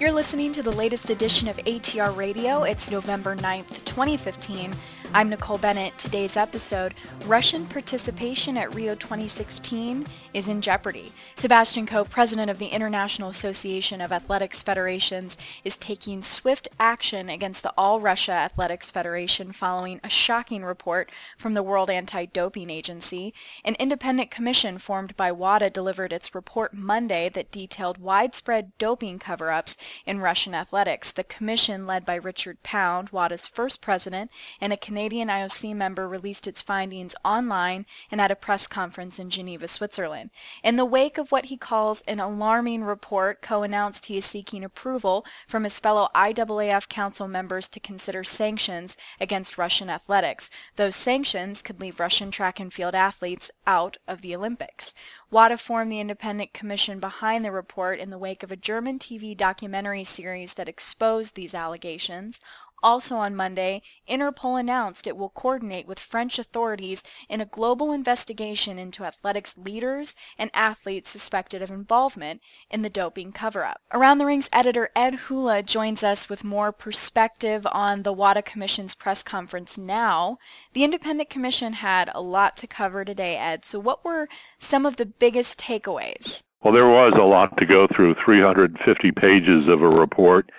You're listening to the latest edition of ATR Radio. It's November 9th, 2015. I'm Nicole Bennett. Today's episode, Russian participation at Rio 2016 is in jeopardy. Sebastian Coe, president of the International Association of Athletics Federations, is taking swift action against the All Russia Athletics Federation following a shocking report from the World Anti-Doping Agency. An independent commission formed by WADA delivered its report Monday that detailed widespread doping cover-ups in Russian athletics. The commission, led by Richard Pound, WADA's first president, and a Canadian Canadian IOC member released its findings online and at a press conference in Geneva, Switzerland. In the wake of what he calls an alarming report, Coe announced he is seeking approval from his fellow IAAF Council members to consider sanctions against Russian athletics. Those sanctions could leave Russian track and field athletes out of the Olympics. WADA formed the independent commission behind the report in the wake of a German TV documentary series that exposed these allegations. Also on Monday, Interpol announced it will coordinate with French authorities in a global investigation into athletics leaders and athletes suspected of involvement in the doping cover-up. Around the Rings editor Ed Hula joins us with more perspective on the WADA Commission's press conference now. The Independent Commission had a lot to cover today, Ed, so what were some of the biggest takeaways? Well, there was a lot to go through, 350 pages of a report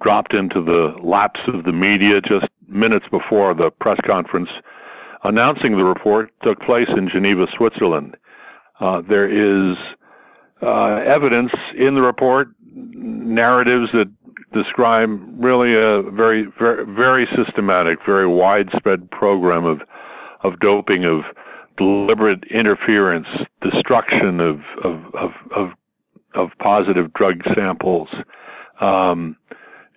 dropped into the laps of the media just minutes before the press conference announcing the report took place in Geneva, Switzerland. Uh, there is uh, evidence in the report, narratives that describe really a very, very, very systematic, very widespread program of of doping, of deliberate interference, destruction of of of of, of positive drug samples. Um,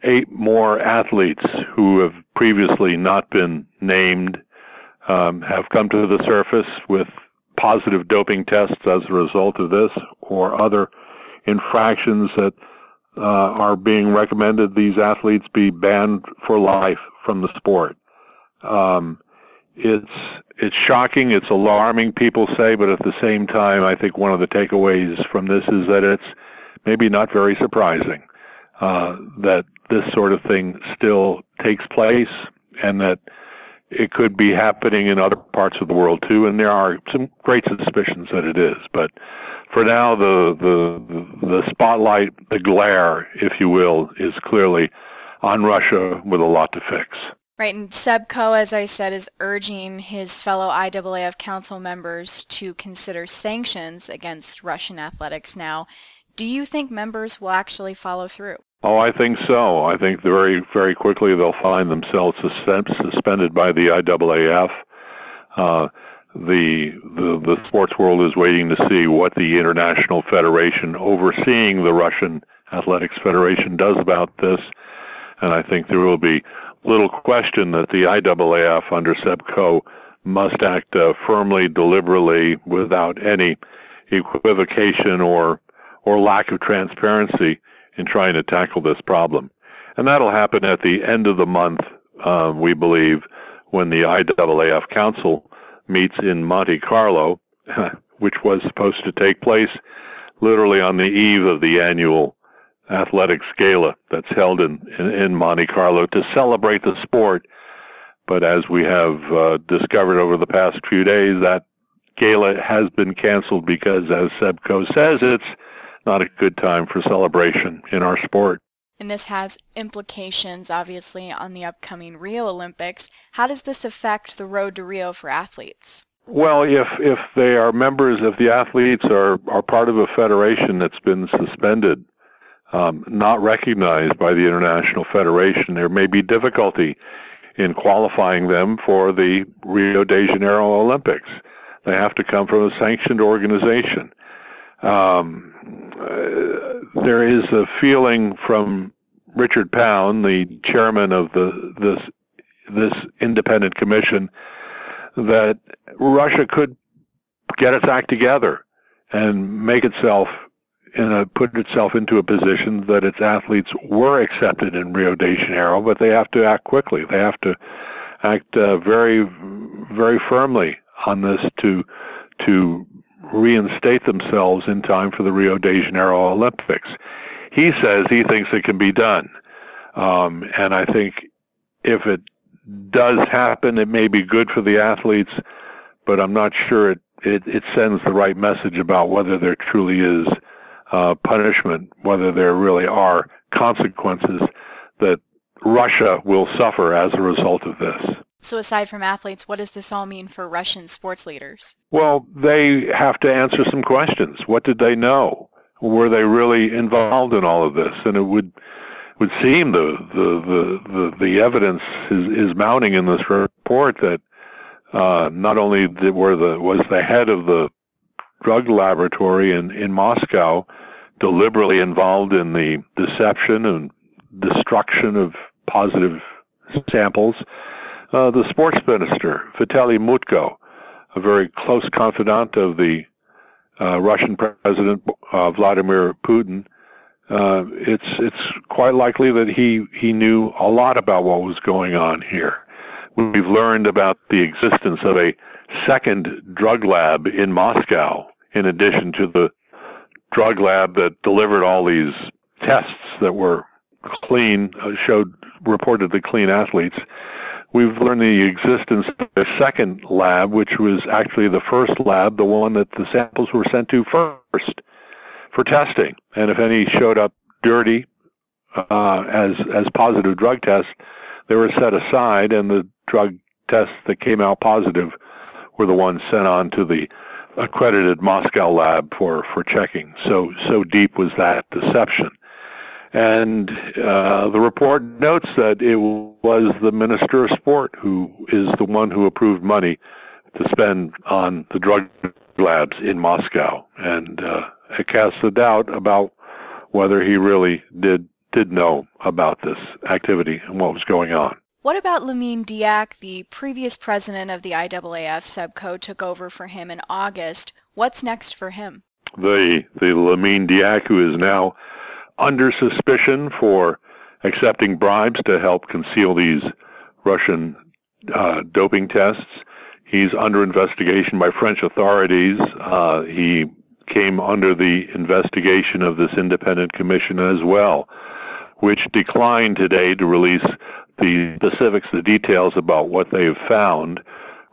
eight more athletes who have previously not been named um, have come to the surface with positive doping tests as a result of this or other infractions that uh, are being recommended these athletes be banned for life from the sport. Um, it's it's shocking, it's alarming, people say, but at the same time, I think one of the takeaways from this is that it's maybe not very surprising uh, that this sort of thing still takes place and that it could be happening in other parts of the world too, and there are some great suspicions that it is. But for now, the the the spotlight, the glare, if you will, is clearly on Russia with a lot to fix. Right, and Seb Coe, as I said, is urging his fellow IAAF council members to consider sanctions against Russian athletics now. Do you think members will actually follow through? Oh, I think so. I think very, very quickly they'll find themselves suspended by the IAAF. Uh, the, the the sports world is waiting to see what the international federation overseeing the Russian Athletics Federation does about this, and I think there will be little question that the IAAF under Seb Coe must act uh, firmly, deliberately, without any equivocation or or lack of transparency in trying to tackle this problem. And that'll happen at the end of the month, um, we believe, when the IAAF Council meets in Monte Carlo, which was supposed to take place literally on the eve of the annual athletics gala that's held in, in, in Monte Carlo to celebrate the sport. But as we have uh, discovered over the past few days, that gala has been canceled because, as Seb Coe says, it's not a good time for celebration in our sport. And this has implications, obviously, on the upcoming Rio Olympics. How does this affect the road to Rio for athletes? Well, if if they are members, if the athletes are, are part of a federation that's been suspended, um, not recognized by the International Federation, there may be difficulty in qualifying them for the Rio de Janeiro Olympics. They have to come from a sanctioned organization. Um, uh, there is a feeling from Richard Pound, the chairman of the this this independent commission, that Russia could get its act together and make itself put itself into a position that its athletes were accepted in Rio de Janeiro, but they have to act quickly. They have to act uh, very very firmly on this to to reinstate themselves in time for the Rio de Janeiro Olympics. he says he thinks it can be done. Um, and I think if it does happen, it may be good for the athletes, but I'm not sure it, it, it sends the right message about whether there truly is uh, punishment, whether there really are consequences that Russia will suffer as a result of this. So aside from athletes, what does this all mean for Russian sports leaders? Well, they have to answer some questions. What did they know? Were they really involved in all of this? And it would would seem the the the the, the evidence is, is mounting in this report that uh, not only were the was the head of the drug laboratory in in Moscow deliberately involved in the deception and destruction of positive samples. Uh, the sports minister, Vitaly Mutko, a very close confidant of the uh, Russian President uh, Vladimir Putin, uh, it's it's quite likely that he he knew a lot about what was going on here. We've learned about the existence of a second drug lab in Moscow, in addition to the drug lab that delivered all these tests that were clean, uh, showed reportedly clean athletes. We've learned the existence of a second lab, which was actually the first lab, the one that the samples were sent to first for testing. And if any showed up dirty uh, as as positive drug tests, they were set aside, and the drug tests that came out positive were the ones sent on to the accredited Moscow lab for, for checking. So so deep was that deception. And uh, the report notes that it was the Minister of Sport who is the one who approved money to spend on the drug labs in Moscow. And uh, it casts a doubt about whether he really did did know about this activity and what was going on. What about Lamine Diack, the previous president of the IAAF Seb Coe, took over for him in August? What's next for him? The the Lamine Diack, who is now under suspicion for accepting bribes to help conceal these Russian uh, doping tests. He's under investigation by French authorities. Uh, he came under the investigation of this independent commission as well, which declined today to release the specifics, the details about what they've found.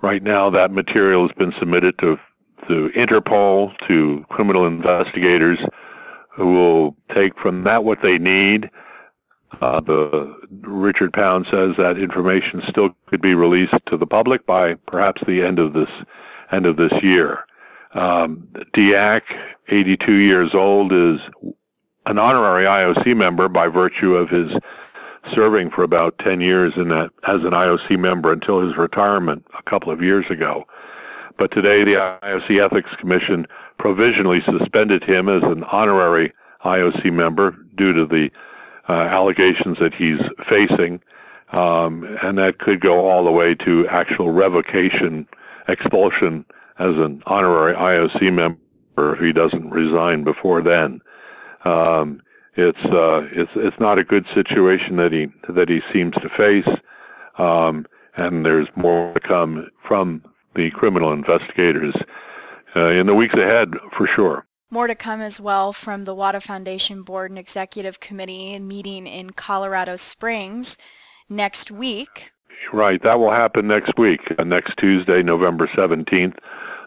Right now, that material has been submitted to to Interpol, to criminal investigators, who will take from that what they need. Uh, the Richard Pound says that information still could be released to the public by perhaps the end of this end of this year. Um, Diack, 82 years old, is an honorary IOC member by virtue of his serving for about 10 years in that, as an IOC member until his retirement a couple of years ago. But today the IOC Ethics Commission provisionally suspended him as an honorary IOC member due to the uh, allegations that he's facing. Um, and that could go all the way to actual revocation, expulsion as an honorary IOC member if he doesn't resign before then. Um, it's uh, it's it's not a good situation that he that he seems to face, um, and there's more to come from the criminal investigators uh, in the weeks ahead for sure. More to come as well from the WADA Foundation Board and Executive Committee meeting in Colorado Springs next week. Right, that will happen next week, uh, next Tuesday, November 17th.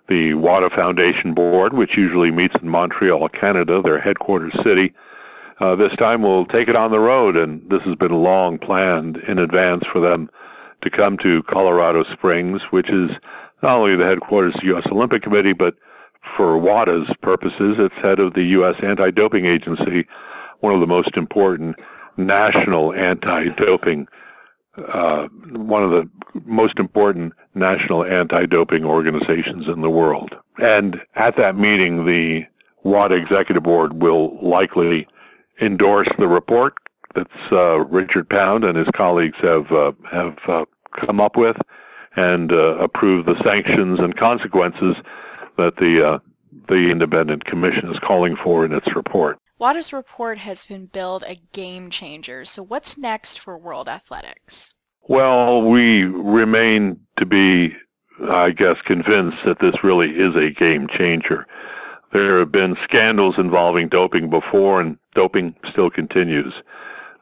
The WADA Foundation Board, which usually meets in Montreal, Canada, their headquarters city, uh, this time we'll take it on the road, and this has been long planned in advance for them to come to Colorado Springs, which is not only the headquarters of the U.S. Olympic Committee, but for WADA's purposes, it's head of the U.S. Anti-Doping Agency, one of the most important national anti-doping, uh, one of the most important national anti-doping organizations in the world. And at that meeting, the WADA Executive Board will likely endorse the report that uh, Richard Pound and his colleagues have uh, have uh, come up with, and uh, approve the sanctions and consequences that the uh, the independent commission is calling for in its report. WADA's report has been billed a game changer. So what's next for World Athletics? Well, we remain to be, I guess, convinced that this really is a game changer. there have been scandals involving doping before, and doping still continues.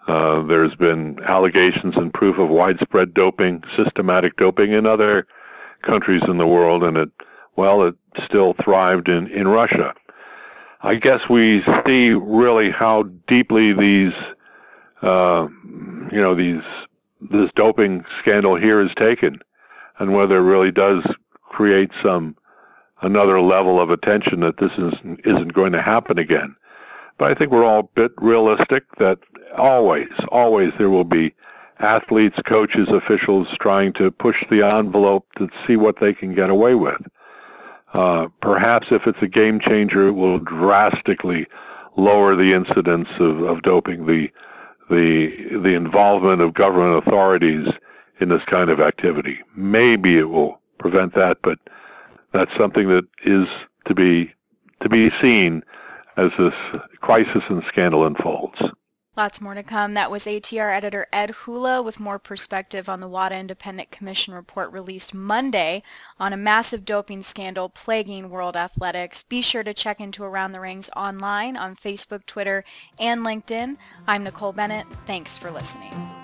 Uh, there's been allegations and proof of widespread doping, systematic doping in other countries in the world, and it, well, it still thrived in, in Russia. I guess we see really how deeply these, uh, you know, these this doping scandal here is taken, and whether it really does create some another level of attention that this is, isn't going to happen again. But I think we're all a bit realistic that always, always there will be athletes, coaches, officials trying to push the envelope to see what they can get away with. Uh, perhaps if it's a game changer, it will drastically lower the incidence of, of doping, the, the, the involvement of government authorities in this kind of activity. Maybe it will prevent that, but that's something that is to be to be seen as this crisis and scandal unfolds. Lots more to come. That was ATR editor Ed Hula with more perspective on the WADA Independent Commission report released Monday on a massive doping scandal plaguing world athletics. Be sure to check into Around the Rings online on Facebook, Twitter, and LinkedIn. I'm Nicole Bennett. Thanks for listening.